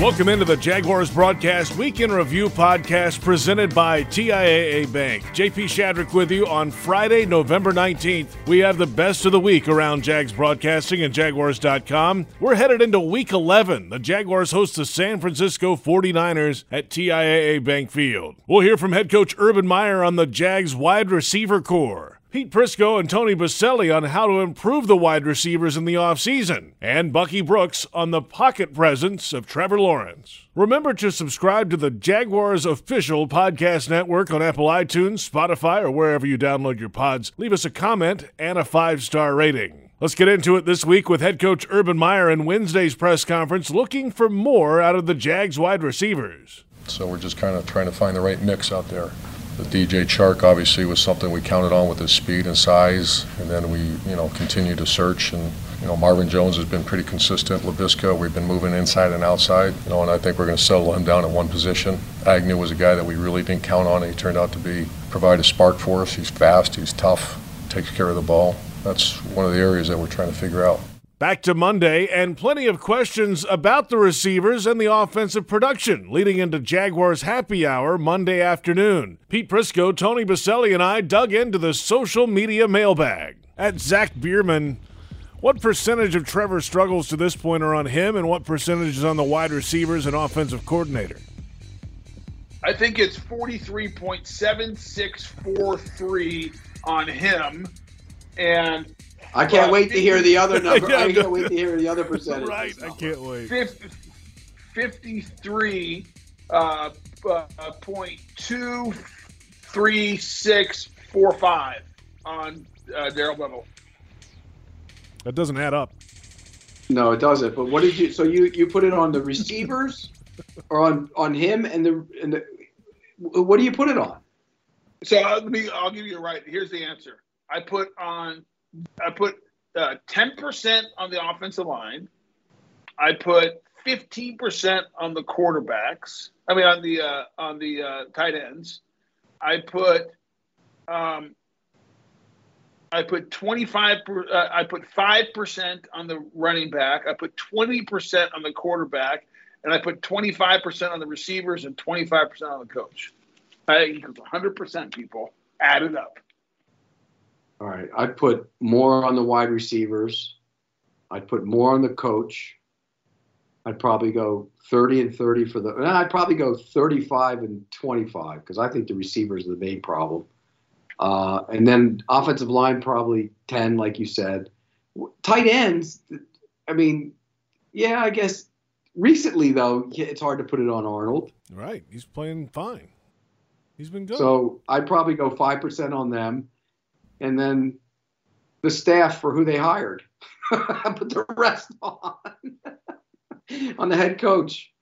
Welcome into the Jaguars Broadcast Weekend Review podcast presented by TIAA Bank. JP Shadrick with you on Friday, November 19th. We have the best of the week around Jags Broadcasting and Jaguars.com. We're headed into week 11. The Jaguars host the San Francisco 49ers at TIAA Bank Field. We'll hear from head coach Urban Meyer on the Jags wide receiver corps. Pete Prisco and Tony Boselli on how to improve the wide receivers in the offseason, and Bucky Brooks on the pocket presence of Trevor Lawrence. Remember to subscribe to the Jaguars official podcast network on Apple iTunes, Spotify, or wherever you download your pods. Leave us a comment and a five star rating. Let's get into it this week with head coach Urban Meyer in Wednesday's press conference looking for more out of the Jags wide receivers. So we're just kind of trying to find the right mix out there. The DJ Chark obviously was something we counted on with his speed and size, and then we, you know, continue to search. And you know, Marvin Jones has been pretty consistent. Laviska, we've been moving inside and outside. You know, and I think we're going to settle him down at one position. Agnew was a guy that we really didn't count on. And he turned out to be provide a spark for us. He's fast. He's tough. Takes care of the ball. That's one of the areas that we're trying to figure out. Back to Monday, and plenty of questions about the receivers and the offensive production leading into Jaguars happy hour Monday afternoon. Pete Prisco, Tony Boselli, and I dug into the social media mailbag. At Zach Bierman, what percentage of Trevor's struggles to this point are on him, and what percentage is on the wide receivers and offensive coordinator? I think it's 43.7643 on him. And I can't well, wait to hear the other number. yeah, I can't wait to hear the other percentage. right, I can't wait. 53 uh, uh, point two three six four five on uh, Darrell Bevell. That doesn't add up. No, it doesn't. But what did you? So you you put it on the receivers, or on on him and the and the. What do you put it on? So uh, let me. I'll give you a right. Here's the answer. I put on I put uh, ten percent on the offensive line. I put fifteen percent on the quarterbacks. I mean, on the uh, on the uh, tight ends. I put um, I put twenty five. Uh, I put five percent on the running back. I put twenty percent on the quarterback, and I put twenty five percent on the receivers and twenty five percent on the coach. Equals one hundred percent. People add it up. All right. I'd put more on the wide receivers. I'd put more on the coach. I'd probably go 30 and 30 for the. I'd probably go 35 and 25 because I think the receivers are the main problem. Uh, and then offensive line probably 10, like you said. Tight ends. I mean, yeah, I guess recently though it's hard to put it on Arnold. Right. He's playing fine. He's been good. So I'd probably go five percent on them and then the staff for who they hired. Put the rest on on the head coach.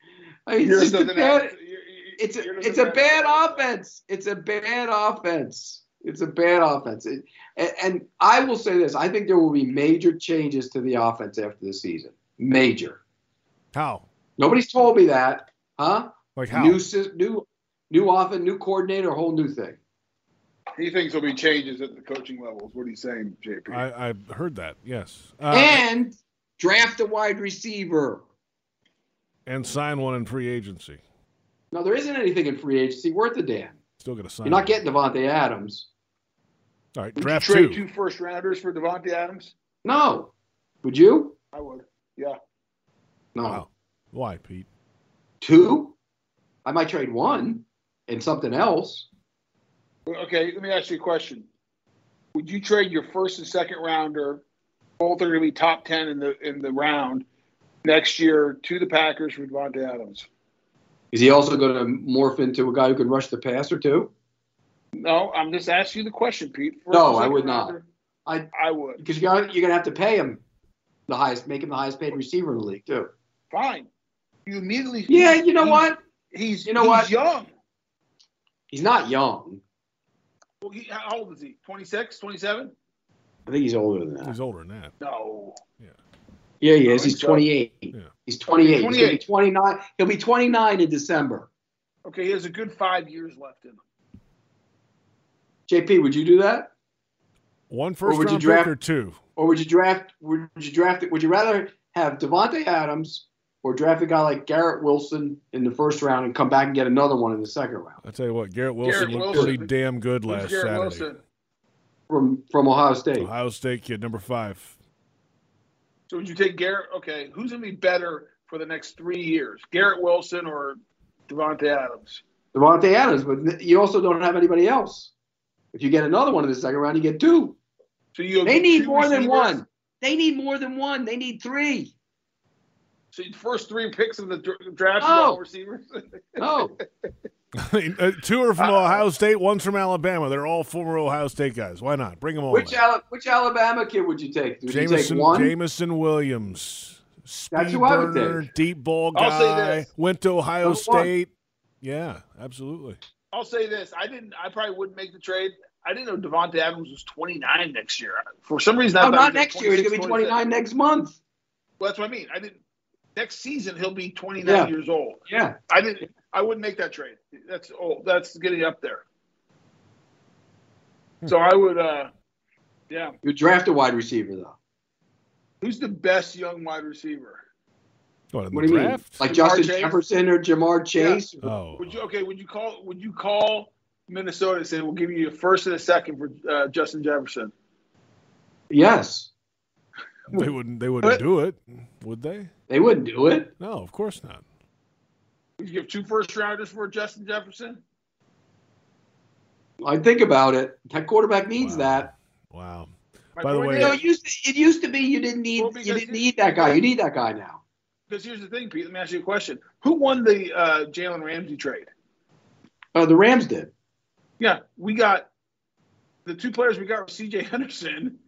it's, a bad, it's a, it's a bad offense. It's a bad offense. It's a bad offense. It, and, and I will say this: I think there will be major changes to the offense after the season. Major. How? Nobody's told me that, huh? Like how? New new new offense, new coordinator, whole new thing. He thinks there'll be changes at the coaching levels. What are you saying, JP? I, have heard that. Yes. Uh, and draft a wide receiver. And sign one in free agency. No, there isn't anything in free agency worth a damn. Still going to sign. You're not getting Davante Adams. All right, would draft you trade two. two first rounders for Davante Adams? No. Would you? I would. Yeah. No. Wow. Why, Pete? Two? I might trade one and something else. Okay, let me ask you a question. Would you trade your first and second rounder, both are going to be top ten in the in the round next year, to the Packers for Davante Adams? Is he also going to morph into a guy who can rush the passer too? No, I'm just asking you the question, Pete. First no, I would rounder, not. I I would because you're gonna, you're going to have to pay him the highest, make him the highest paid receiver in the league too. Fine. You immediately. Yeah, you know what? He's you know he's what? young. He's not young. Well, he, how old is he? 26, 27? I think he's older than that. He's older than that. No. Yeah. Yeah, he is. He's uh, 28. Yeah. He's 28. 28. He's 29. He'll be 29 in December. Okay, he has a good five years left in him. JP, would you do that? One first or would round you draft, pick or two? Or would you draft? Would you draft it? Would you rather have Davante Adams or draft a guy like Garrett Wilson in the first round and come back and get another one in the second round I tell you what, Garrett Wilson Garrett looked Wilson. pretty damn good Who's last Garrett Saturday. Wilson? from from Ohio State. Ohio State kid, number five. So would you take Garrett? Okay, who's gonna be better for the next three years, Garrett Wilson or Davante Adams? Davante Adams, but you also don't have anybody else. If you get another one in the second round, you get two. So you They need two more than one. They need more than one. They need three. So the first three picks in the draft Oh. are all receivers. No, I mean, uh, two are from Ohio State, one's from Alabama. They're all former Ohio State guys. Why not? Bring them all. which in. Ala- which Alabama kid would you take? Would you take Jameson, one? Jameson Williams. Speed That's who I would burner, take. deep ball I'll say guy. this. Went to Ohio Number one. State. Yeah, absolutely. I'll say this: I didn't. I probably wouldn't make the trade. I didn't know Davante Adams was 29 next year. For some reason, I No, thought not next year. He's gonna be 26, 29 next month. Well, that's what I mean. I didn't. Next season, he'll be 29 Yeah. years old. Yeah. I didn't. I wouldn't make that trade. That's old. That's getting up there. So I would. uh Yeah. You draft a wide receiver though. Who's the best young wide receiver? What, What the do you mean? Like Ja'Marr Justin Chase? Jefferson or Ja'Marr Chase? oh, Would you okay? Would you call? Would you call Minnesota and say we'll give you a first and a second for uh, Justin Jefferson? Yes. they wouldn't. They wouldn't But- do it, would they? They wouldn't do it. No, of course not. You give two first rounders for Justin Jefferson? I think about it. That quarterback needs Wow. that. Wow. My By the way- You know, it used to, it used to be you didn't need Well, you didn't need that guy. You need that guy now. Because here's the thing, Pete. Let me ask you a question. Who won the uh, Jalen Ramsey trade? Uh, the Rams did. Yeah, we got the two players we got were C.J. Henderson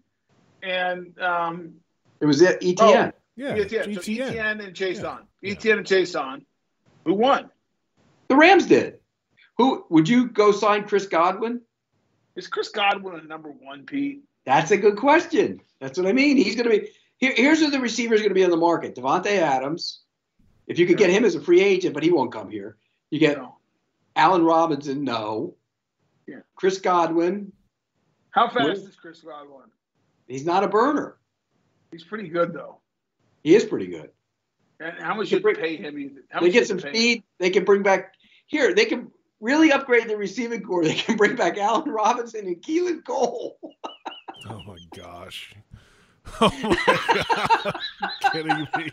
and um, It was it, ETN. Yeah, ETN. So ETN and Chase Yeah. on. ETN and Chase on. Who won? The Rams did. Who would you go sign Chris Godwin? Is Chris Godwin a number one, Pete? That's a good question. That's what I mean. He's going to be here. Here's who the receiver is going to be on the market: Davante Adams. If you could get him as a free agent, but he won't come here. You get No. Allen Robinson. No. Yeah. Chris Godwin. How fast Well- is Chris Godwin? He's not a burner. He's pretty good though. He is pretty good. And how much They should pay him? either? How They get some pay him? speed. They can bring back here. They can really upgrade the receiving corps. They can bring back Allen Robinson and Keelan Cole. Oh my gosh. Oh my god. Kidding me.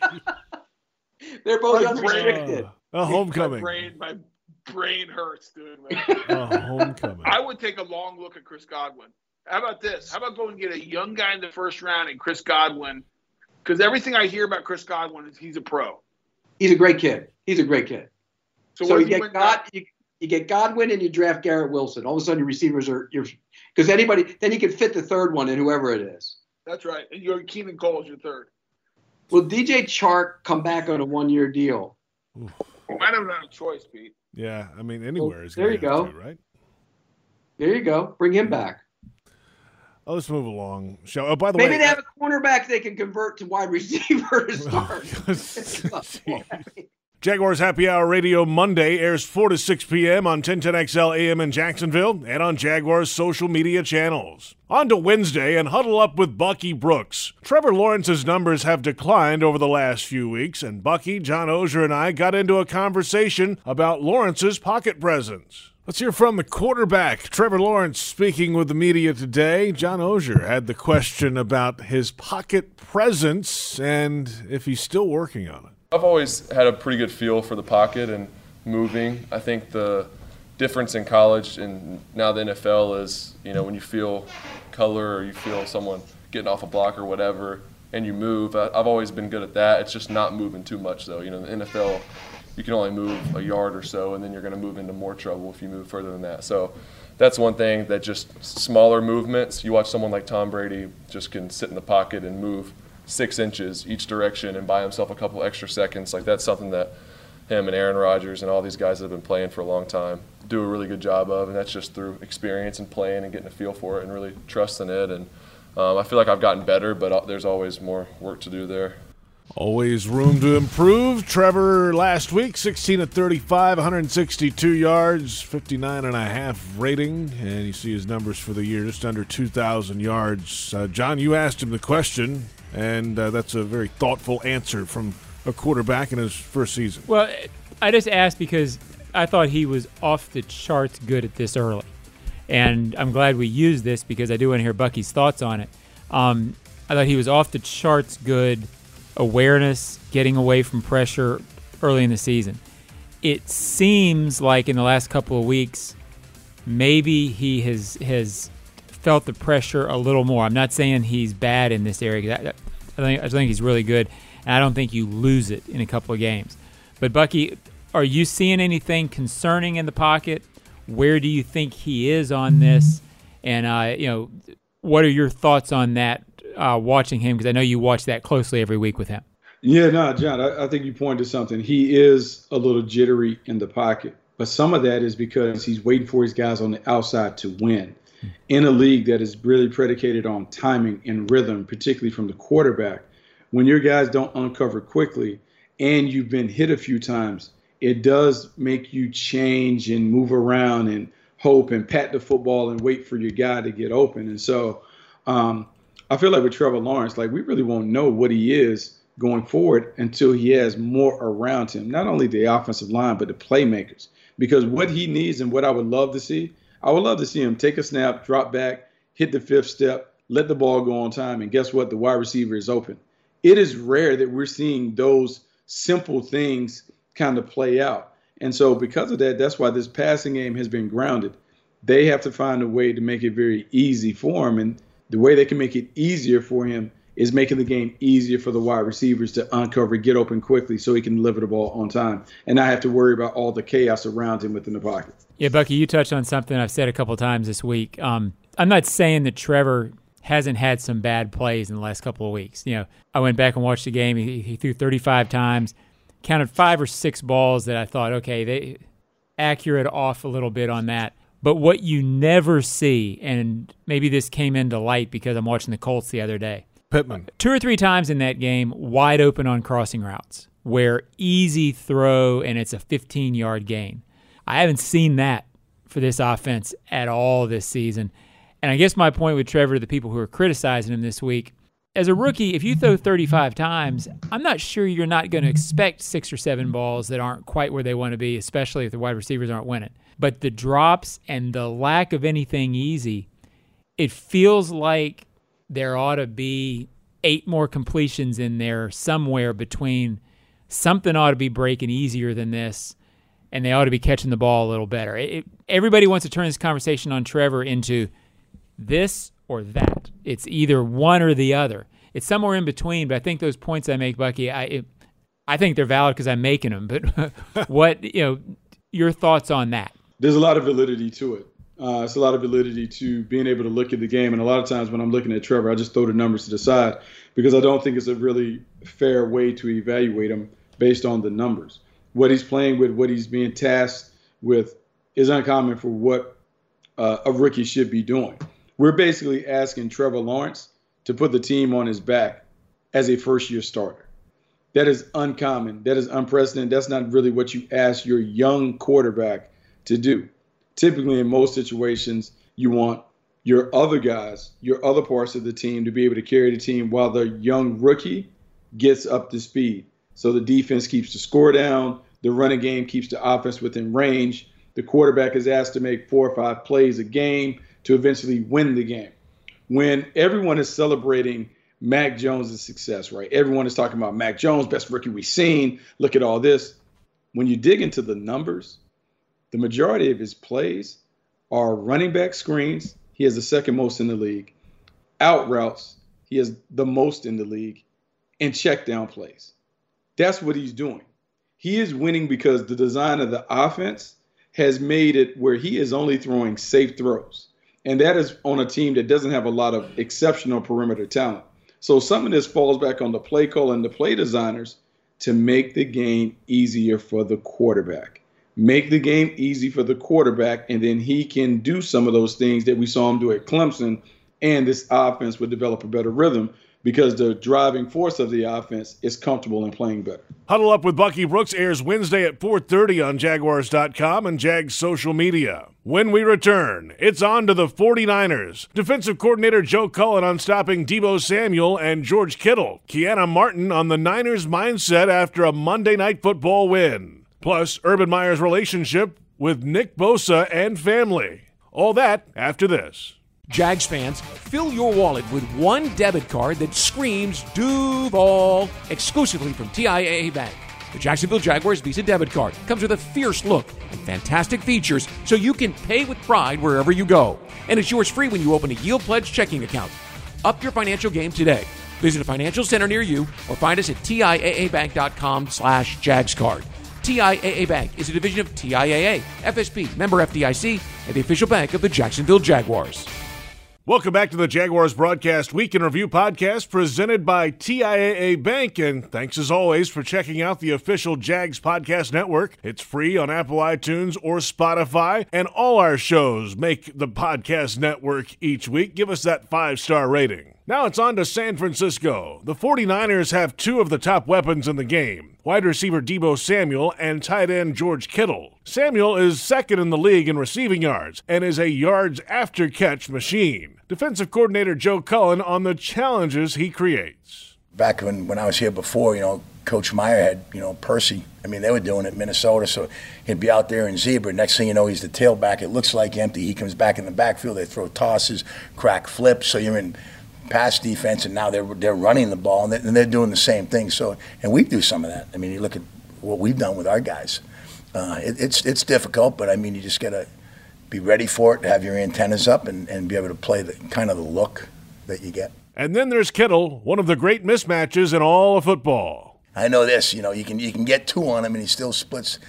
They're both My unrestricted. Uh, a homecoming. My brain, my brain hurts, dude. man. A homecoming. I would take a long look at Chris Godwin. How about this? How about going and get a young guy in the first round and Chris Godwin? Because everything I hear about Chris Godwin is he's a pro. He's a great kid. He's a great kid. So, So, you get God, you, you get Godwin and you draft Garrett Wilson. All of a sudden, your receivers are your because anybody then you can fit the third one in whoever it is. That's right. And you're Keelan Cole is your third. Will DJ Chark come back on a one year deal? You might have a choice, Pete. yeah, I mean anywhere is there you go. to, right? There you go. Bring him back. Oh, let's move along. Show. oh by the Maybe way they have a cornerback they can convert to wide receiver to oh, start. Jaguars Happy Hour Radio Monday airs 4 to 6 p.m. on 1010XL AM in Jacksonville and on Jaguars social media channels. On to Wednesday and huddle up with Bucky Brooks. Trevor Lawrence's numbers have declined over the last few weeks, and Bucky, John Oehser, and I got into a conversation about Lawrence's pocket presence. Let's hear from the quarterback, Trevor Lawrence, speaking with the media today. John Oehser had the question about his pocket presence and if he's still working on it. I've always had a pretty good feel for the pocket and moving. I think the difference in college and now the NFL is, you know, when you feel color or you feel someone getting off a block or whatever and you move. I- I've always been good at that. It's just not moving too much though. You know, the NFL, you can only move a yard or so and then you're going to move into more trouble if you move further than that. So that's one thing that just smaller movements. You watch someone like Tom Brady just can sit in the pocket and move six inches each direction and buy himself a couple extra seconds. Like that's something that him and Aaron Rodgers and all these guys that have been playing for a long time do a really good job of, and that's just through experience and playing and getting a feel for it and really trusting it. And um, I feel like I've gotten better, but uh, there's always more work to do there. Always room to improve. Trevor last week, 16 of 35, 162 yards, 59 and a half rating, and you see his numbers for the year, just under 2,000 yards. Uh, John, you asked him the question, and uh, that's a very thoughtful answer from a quarterback in his first season? Well, I just asked because I thought he was off the charts good at this early. And I'm glad we used this because I do want to hear Bucky's thoughts on it. Um, I thought he was off the charts good awareness, getting away from pressure early in the season. It seems like in the last couple of weeks, maybe he has has felt the pressure a little more. I'm not saying he's bad in this area. I, I think I think he's really good, and I don't think you lose it in a couple of games. But Bucky, are you seeing anything concerning in the pocket? Where do you think he is on this? And uh, you know, what are your thoughts on that? Uh, watching him because I know you watch that closely every week with him. Yeah, no, John, I, I think you pointed to something. He is a little jittery in the pocket, but some of that is because he's waiting for his guys on the outside to win. In a league that is really predicated on timing and rhythm, particularly from the quarterback, when your guys don't uncover quickly and you've been hit a few times, it does make you change and move around and hope and pat the football and wait for your guy to get open. And so um, I feel like with Trevor Lawrence, like we really won't know what he is going forward until he has more around him, not only the offensive line, but the playmakers. Because what he needs and what I would love to see, I would love to see him take a snap, drop back, hit the fifth step, let the ball go on time, and guess what? The wide receiver is open. It is rare that we're seeing those simple things kind of play out. And so, because of that, that's why this passing game has been grounded. They have to find a way to make it very easy for him. And the way they can make it easier for him is making the game easier for the wide receivers to uncover, get open quickly so he can deliver the ball on time and not have to worry about all the chaos around him within the pocket. Yeah, Bucky, you touched on something I've said a couple times this week. Um, I'm not saying that Trevor hasn't had some bad plays in the last couple of weeks. You know, I went back and watched the game. He, he threw 35 times, counted five or six balls that I thought, okay, they accurate off a little bit on that. But what you never see, and maybe this came into light because I'm watching the Colts the other day, Pittman. Two or three times in that game, wide open on crossing routes, where easy throw and it's a 15 yard gain. I haven't seen that for this offense at all this season. And I guess my point with Trevor, to the people who are criticizing him this week, as a rookie, if you throw 35 times, I'm not sure you're not going to expect six or seven balls that aren't quite where they want to be, especially if the wide receivers aren't winning. But the drops and the lack of anything easy, it feels like there ought to be eight more completions in there somewhere between something ought to be breaking easier than this and they ought to be catching the ball a little better. It, everybody wants to turn this conversation on Trevor into this or that. It's either one or the other. It's somewhere in between, but I think those points I make, Bucky, I it, I think they're valid because I'm making them. But what you know, your thoughts on that? There's a lot of validity to it. Uh, it's a lot of validity to being able to look at the game. And a lot of times when I'm looking at Trevor, I just throw the numbers to the side because I don't think it's a really fair way to evaluate him based on the numbers. What he's playing with, what he's being tasked with, is uncommon for what uh, a rookie should be doing. We're basically asking Trevor Lawrence to put the team on his back as a first year starter. That is uncommon. That is unprecedented. That's not really what you ask your young quarterback to do typically in most situations, you want your other guys, your other parts of the team to be able to carry the team while the young rookie gets up to speed. So the defense keeps the score down, the running game keeps the offense within range. The quarterback is asked to make four or five plays a game to eventually win the game. When everyone is celebrating Mac Jones' success, right? Everyone is talking about Mac Jones, best rookie we've seen. Look at all this. When you dig into the numbers, the majority of his plays are running back screens. He has the second most in the league. Out routes, he has the most in the league. And check down plays. That's what he's doing. He is winning because the design of the offense has made it where he is only throwing safe throws. And that is on a team that doesn't have a lot of exceptional perimeter talent. So some of this falls back on the play call and the play designers to make the game easier for the quarterback make the game easy for the quarterback, and then he can do some of those things that we saw him do at Clemson, and this offense would develop a better rhythm because the driving force of the offense is comfortable and playing better. Huddle Up with Bucky Brooks airs Wednesday at 4:30 on jaguars.com and Jags social media. When we return, it's on to the 49ers. Defensive coordinator Joe Cullen on stopping Deebo Samuel and George Kittle. Keiana Martin on the Niners mindset after a Monday night football win. Plus, Urban Meyer's relationship with Nick Bosa and family. All that after this. Jags fans, fill your wallet with one debit card that screams Duval exclusively from TIAA Bank. The Jacksonville Jaguars Visa debit card comes with a fierce look and fantastic features so you can pay with pride wherever you go. And it's yours free when you open a Yield Pledge checking account. Up your financial game today. Visit a financial center near you or find us at TIAABank.com slash JagsCard. TIAA Bank is a division of TIAA, FSB, member FDIC, and the official bank of the Jacksonville Jaguars. Welcome back to the Jaguars Broadcast Week in Review podcast presented by TIAA Bank. And thanks as always for checking out the official Jags Podcast Network. It's free on Apple iTunes or Spotify. And all our shows make the podcast network each week. Give us that five star rating. Now it's on to San Francisco. The 49ers have two of the top weapons in the game wide receiver Deebo Samuel and tight end George Kittle. Samuel is second in the league in receiving yards and is a yards after catch machine. Defensive coordinator Joe Cullen on the challenges he creates. Back when, when I was here before, you know, Coach Meyer had, you know, Percy. I mean, they were doing it in Minnesota, so he'd be out there in zebra. Next thing you know, he's the tailback. It looks like empty. He comes back in the backfield. They throw tosses, crack flips. So you're in pass defense, and now they're they're running the ball and they're, and they're, doing the same thing. So, and we do some of that. I mean, you look at what we've done with our guys. Uh, it, it's it's difficult, but I mean, you just gotta be ready for it, have your antennas up, and, and be able to play the kind of the look that you get. And then there's Kittle, one of the great mismatches in all of football. I know this. You know, you can you can get two on him, and he still splits.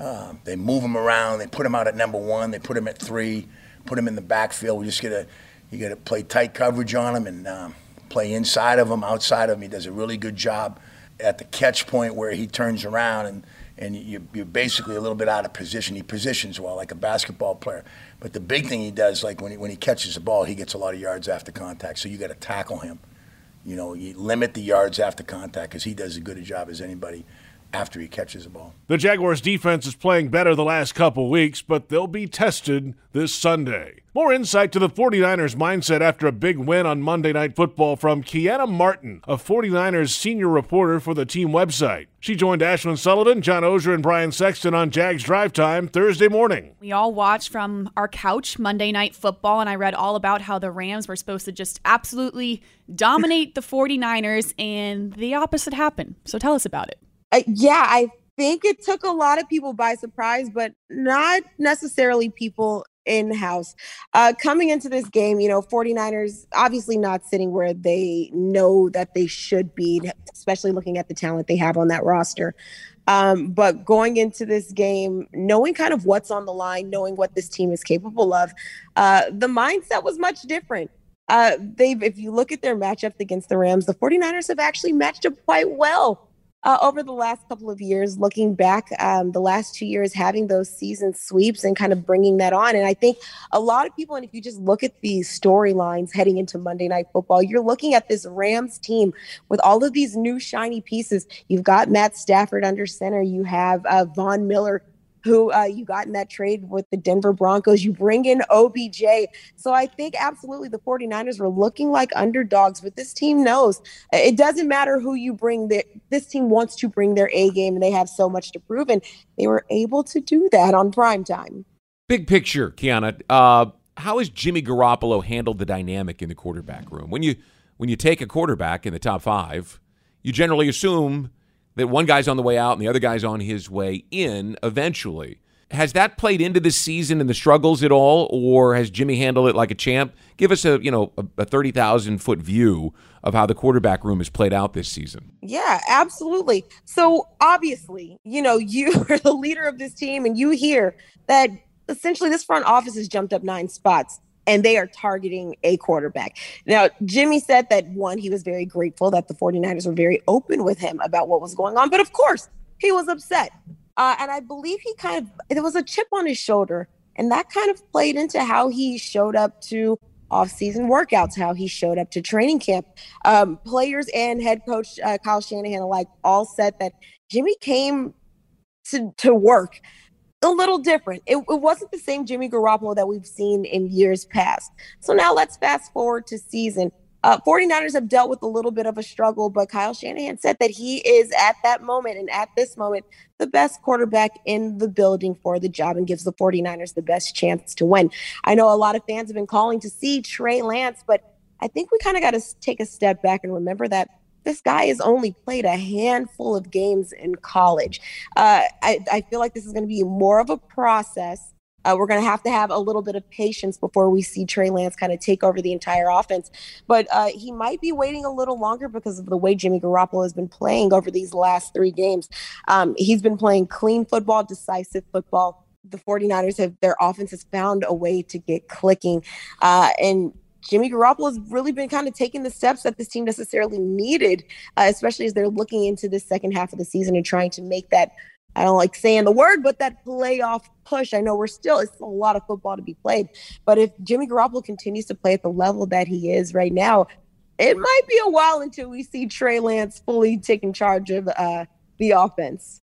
Uh, they move him around. They put him out at number one. They put him at three. Put him in the backfield. We just get a you got to play tight coverage on him and um, play inside of him, outside of him. He does a really good job at the catch point where he turns around and, and you, you're basically a little bit out of position. He positions well, like a basketball player. But the big thing he does, like when he, when he catches the ball, he gets a lot of yards after contact. So you got to tackle him. You know, you limit the yards after contact because he does as good a job as anybody after he catches the ball. The Jaguars defense is playing better the last couple weeks, but they'll be tested this Sunday. More insight to the 49ers mindset after a big win on Monday Night Football from Keiana Martin, a 49ers senior reporter for the team website. She joined Ashlyn Sullivan, John Oehser, and Brian Sexton on Jags Drive Time Thursday morning. We all watched from our couch Monday Night Football, and I read all about how the Rams were supposed to just absolutely dominate the 49ers, and the opposite happened. So tell us about it. Uh, yeah, I think it took a lot of people by surprise, but not necessarily people in house. Uh, coming into this game, you know, 49ers obviously not sitting where they know that they should be, especially looking at the talent they have on that roster. Um, but going into this game, knowing kind of what's on the line, knowing what this team is capable of, uh, the mindset was much different. Uh, they've, if you look at their matchups against the Rams, the 49ers have actually matched up quite well uh, over the last couple of years, looking back, um, the last two years, having those season sweeps and kind of bringing that on. And I think a lot of people, and if you just look at the storylines heading into Monday Night Football, you're looking at this Rams team with all of these new shiny pieces. You've got Matt Stafford under center, you have uh, Von Miller who uh, you got in that trade with the Denver Broncos. You bring in OBJ. So I think absolutely the 49ers were looking like underdogs, but this team knows it doesn't matter who you bring. The, this team wants to bring their A game, and they have so much to prove. And they were able to do that on prime time. Big picture, Keiana. Uh, how has Jimmy Garoppolo handled the dynamic in the quarterback room? When you when you take a quarterback in the top five, you generally assume – that one guy's on the way out and the other guy's on his way in eventually. Has that played into the season and the struggles at all, or has Jimmy handled it like a champ? Give us a you know a, a thirty thousand foot view of how the quarterback room has played out this season. Yeah, absolutely. So obviously, you know, you are the leader of this team, and you hear that essentially this front office has jumped up nine spots and they are targeting a quarterback. Now, Jimmy said that one, he was very grateful that the 49ers were very open with him about what was going on, but of course, he was upset. Uh, and I believe he kind of, there was a chip on his shoulder, and that kind of played into how he showed up to off-season workouts, how he showed up to training camp. Um, players and head coach uh, Kyle Shanahan alike all said that Jimmy came to to work a little different. It, it, wasn't the same Jimmy Garoppolo that we've seen in years past. So now let's fast forward to season. Uh, 49ers have dealt with a little bit of a struggle, but Kyle Shanahan said that he is at that moment and at this moment the best quarterback in the building for the job and gives the 49ers the best chance to win. I know a lot of fans have been calling to see Trey Lance, but I think we kind of got to take a step back and remember that this guy has only played a handful of games in college. Uh, I, I feel like this is going to be more of a process. Uh, we're going to have to have a little bit of patience before we see Trey Lance kind of take over the entire offense. But uh, he might be waiting a little longer because of the way Jimmy Garoppolo has been playing over these last three games. Um, he's been playing clean football, decisive football. The 49ers have their offense has found a way to get clicking. Uh, and Jimmy Garoppolo has really been kind of taking the steps that this team necessarily needed, uh, especially as they're looking into the second half of the season and trying to make that. I don't like saying the word, but that playoff push. I know we're still, it's a lot of football to be played. But if Jimmy Garoppolo continues to play at the level that he is right now, it might be a while until we see Trey Lance fully taking charge of uh, the offense.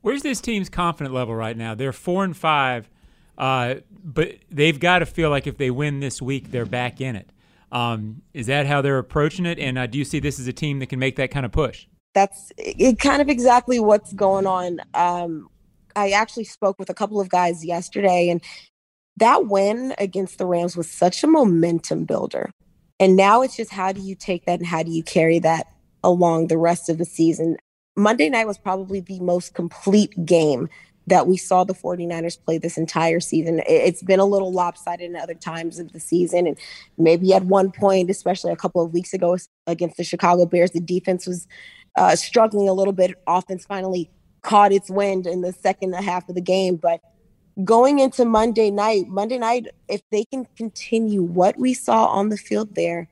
Where's this team's confident level right now? They're four and five uh, but they've got to feel like if they win this week, they're back in it. Um, is that how they're approaching it? And uh, do you see this as a team that can make that kind of push? That's it, kind of exactly what's going on. Um, I actually spoke with a couple of guys yesterday, and that win against the Rams was such a momentum builder. And now it's just how do you take that and how do you carry that along the rest of the season? Monday night was probably the most complete game that we saw the 49ers play this entire season. It's been a little lopsided in other times of the season. And maybe at one point, especially a couple of weeks ago against the Chicago Bears, the defense was uh, struggling a little bit. Offense finally caught its wind in the second half of the game. But going into Monday night, Monday night, if they can continue what we saw on the field there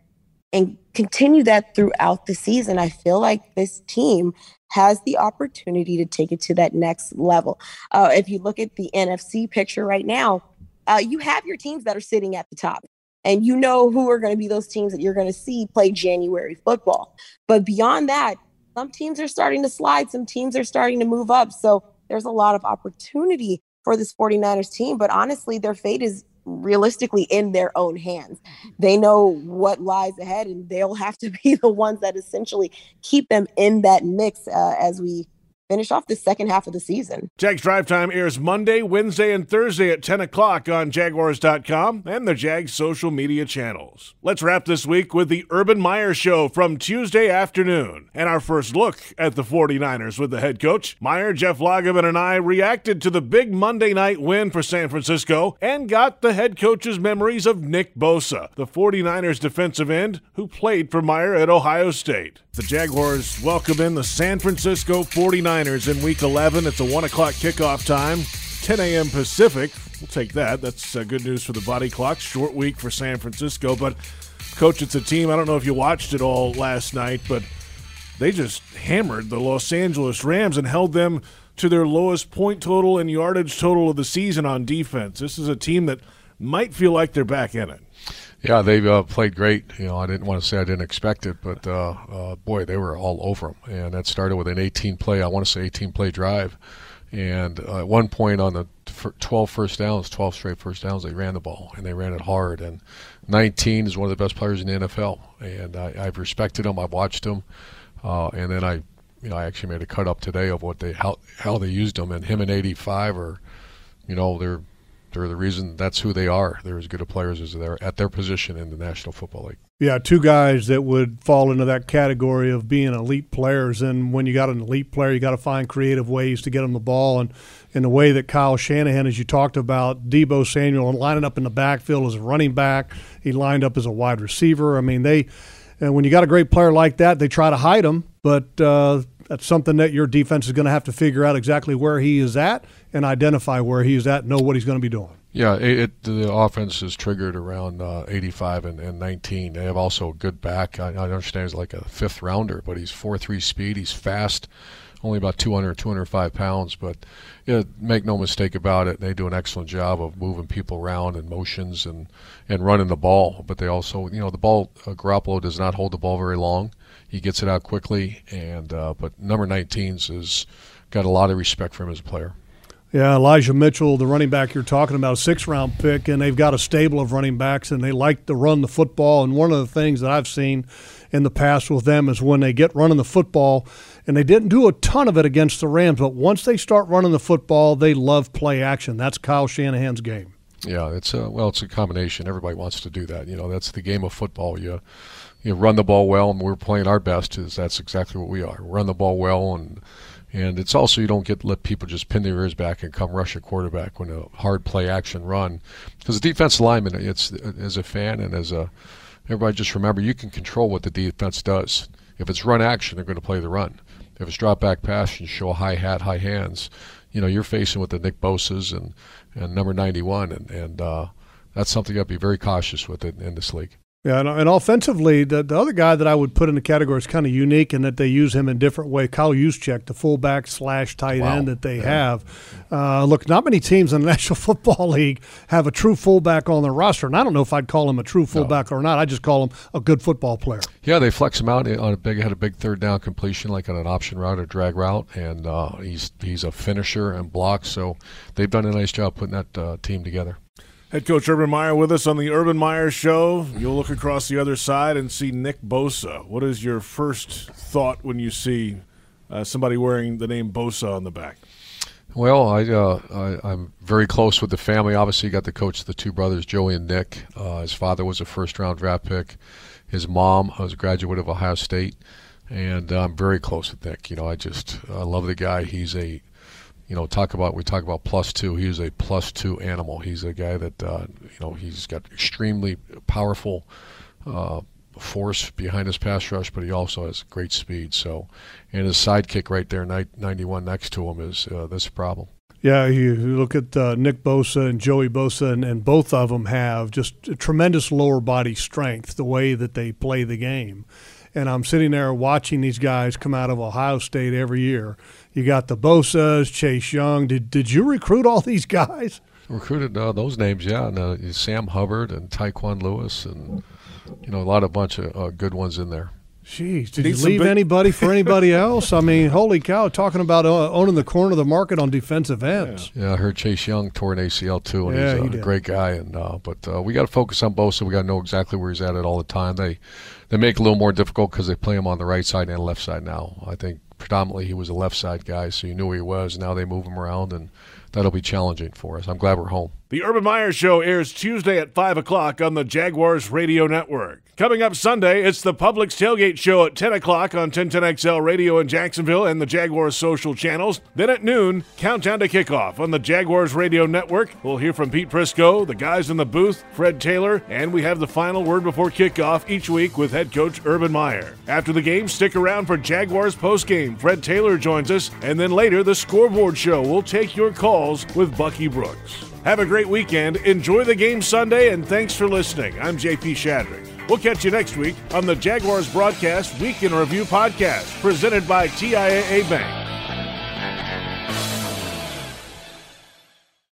and continue that throughout the season, I feel like this team has the opportunity to take it to that next level. Uh, if you look at the NFC picture right now, uh, you have your teams that are sitting at the top. And you know who are going to be those teams that you're going to see play January football. But beyond that, some teams are starting to slide, some teams are starting to move up. So there's a lot of opportunity for this 49ers team. But honestly, their fate is realistically in their own hands. They know what lies ahead, and they'll have to be the ones that essentially keep them in that mix uh, as we finish off the second half of the season. Jags Drive Time airs Monday, Wednesday, and Thursday at 10 o'clock on Jaguars.com and the Jags social media channels. Let's wrap this week with the Urban Meyer Show from Tuesday afternoon and our first look at the 49ers with the head coach. Meyer, Jeff Lageman, and I reacted to the big Monday night win for San Francisco and got the head coach's memories of Nick Bosa, the 49ers defensive end who played for Meyer at Ohio State. The Jaguars welcome in the San Francisco 49ers in Week 11. It's a 1 o'clock kickoff time, 10 a.m. Pacific. We'll take that. That's uh, good news for the body clock. Short week for San Francisco. But, Coach, it's a team. I don't know if you watched it all last night, but they just hammered the Los Angeles Rams and held them to their lowest point total and yardage total of the season on defense. This is a team that might feel like they're back in it. Yeah, they uh, played great. You know, I didn't want to say I didn't expect it, but uh, uh, boy, they were all over them. And that started with an 18 play, I want to say 18 play drive. And uh, at one point on the 12 first downs, 12 straight first downs, they ran the ball and they ran it hard. And 19 is one of the best players in the NFL, and I, have respected him. I've watched him, uh, and then I, you know, I actually made a cut up today of what they how how they used him. And him and 85 are, you know, they're they're the reason that's who they are. They're as good a players as they're at their position in the National Football League. Yeah, two guys that would fall into that category of being elite players. And when you got an elite player, you got to find creative ways to get them the ball. And in the way that Kyle Shanahan, as you talked about, Deebo Samuel and lining up in the backfield as a running back, he lined up as a wide receiver. I mean, they. And when you got a great player like that, they try to hide him, but uh, that's something that your defense is going to have to figure out exactly where he is at and identify where he is at, know what he's going to be doing. Yeah, it, it, the offense is triggered around uh, 85 and, and, 19. They have also a good back. I, I understand he's like a fifth rounder, but he's 4-3 speed. He's fast, only about 200, 205 pounds. But know, make no mistake about it, they do an excellent job of moving people around and motions and, and running the ball. But they also, you know, the ball, uh, Garoppolo does not hold the ball very long. He gets it out quickly, and uh, but number 19's has got a lot of respect for him as a player. Yeah, Elijah Mitchell, the running back you're talking about, a six round pick, and they've got a stable of running backs, and they like to run the football. And one of the things that I've seen in the past with them is when they get running the football, and they didn't do a ton of it against the Rams, but once they start running the football, they love play action. That's Kyle Shanahan's game. Yeah, it's a well, it's a combination. Everybody wants to do that. You know, that's the game of football. You you run the ball well, and we're playing our best. Is that's exactly what we are. Run the ball well and and it's also you don't get let people just pin their ears back and come rush a quarterback when a hard play action run, because the defense lineman, it's as a fan and as a everybody just remember you can control what the defense does. If it's run action, they're going to play the run. If it's drop back pass and show a high hat, high hands, you know you're facing with the Nick Bosa's and and number 91, and and uh, that's something you have to be very cautious with in, in this league. Yeah, and, and offensively, the, the other guy that I would put in the category is kind of unique in that they use him in different way. Kyle Juszczyk, the fullback slash tight wow. end that they yeah. have. Uh, look, not many teams in the National Football League have a true fullback on their roster, and I don't know if I'd call him a true fullback no. or not. I just call him a good football player. Yeah, they flex him out on a big had a big third down completion, like on an option route or drag route, and uh, he's he's a finisher and blocks. So they've done a nice job putting that uh, team together. Head coach Urban Meyer with us on the Urban Meyer Show. You'll look across the other side and see Nick Bosa. What is your first thought when you see uh, somebody wearing the name Bosa on the back? Well, I, uh, I am very close with the family. Obviously, you got the coach, the two brothers, Joey and Nick. Uh, his father was a first round draft pick. His mom was a graduate of Ohio State, and I'm very close with Nick. You know, I just I love the guy. He's a you know, talk about we talk about plus two. He's a plus two animal. He's a guy that uh, you know he's got extremely powerful uh, force behind his pass rush, but he also has great speed. So, and his sidekick right there, 91 next to him, is uh, this problem. Yeah, you look at uh, Nick Bosa and Joey Bosa, and, and, both of them have just tremendous lower body strength, the way that they play the game. And I'm sitting there watching these guys come out of Ohio State every year you got the Bosas, Chase Young. Did did you recruit all these guys? Recruited uh, those names, yeah. And, uh, Sam Hubbard and Tyquan Lewis, and you know a lot of bunch of uh, good ones in there. Jeez, did you leave big- anybody for anybody else? I mean, holy cow! Talking about uh, owning the corner of the market on defensive ends. Yeah, yeah I heard Chase Young tore an ACL too, and yeah, he's he a great guy. And uh, but uh, we got to focus on both, so we got to know exactly where he's at at all the time. They they make it a little more difficult because they play him on the right side and left side now. I think predominantly he was a left side guy, so you knew where he was. Now they move him around, and that'll be challenging for us. I'm glad we're home. The Urban Meyer Show airs Tuesday at 5 o'clock on the Jaguars Radio Network. Coming up Sunday, it's the Publix Tailgate Show at 10 o'clock on 1010XL Radio in Jacksonville and the Jaguars social channels. Then at noon, countdown to kickoff on the Jaguars Radio Network. We'll hear from Pete Prisco, the guys in the booth, Fred Taylor, and we have the final word before kickoff each week with head coach Urban Meyer. After the game, stick around for Jaguars postgame. Fred Taylor joins us, and then later, the Scoreboard Show will take your calls with Bucky Brooks. Have a great weekend. Enjoy the game Sunday, and thanks for listening. I'm JP Shadrick. We'll catch you next week on the Jaguars Broadcast Week in Review podcast, presented by TIAA Bank.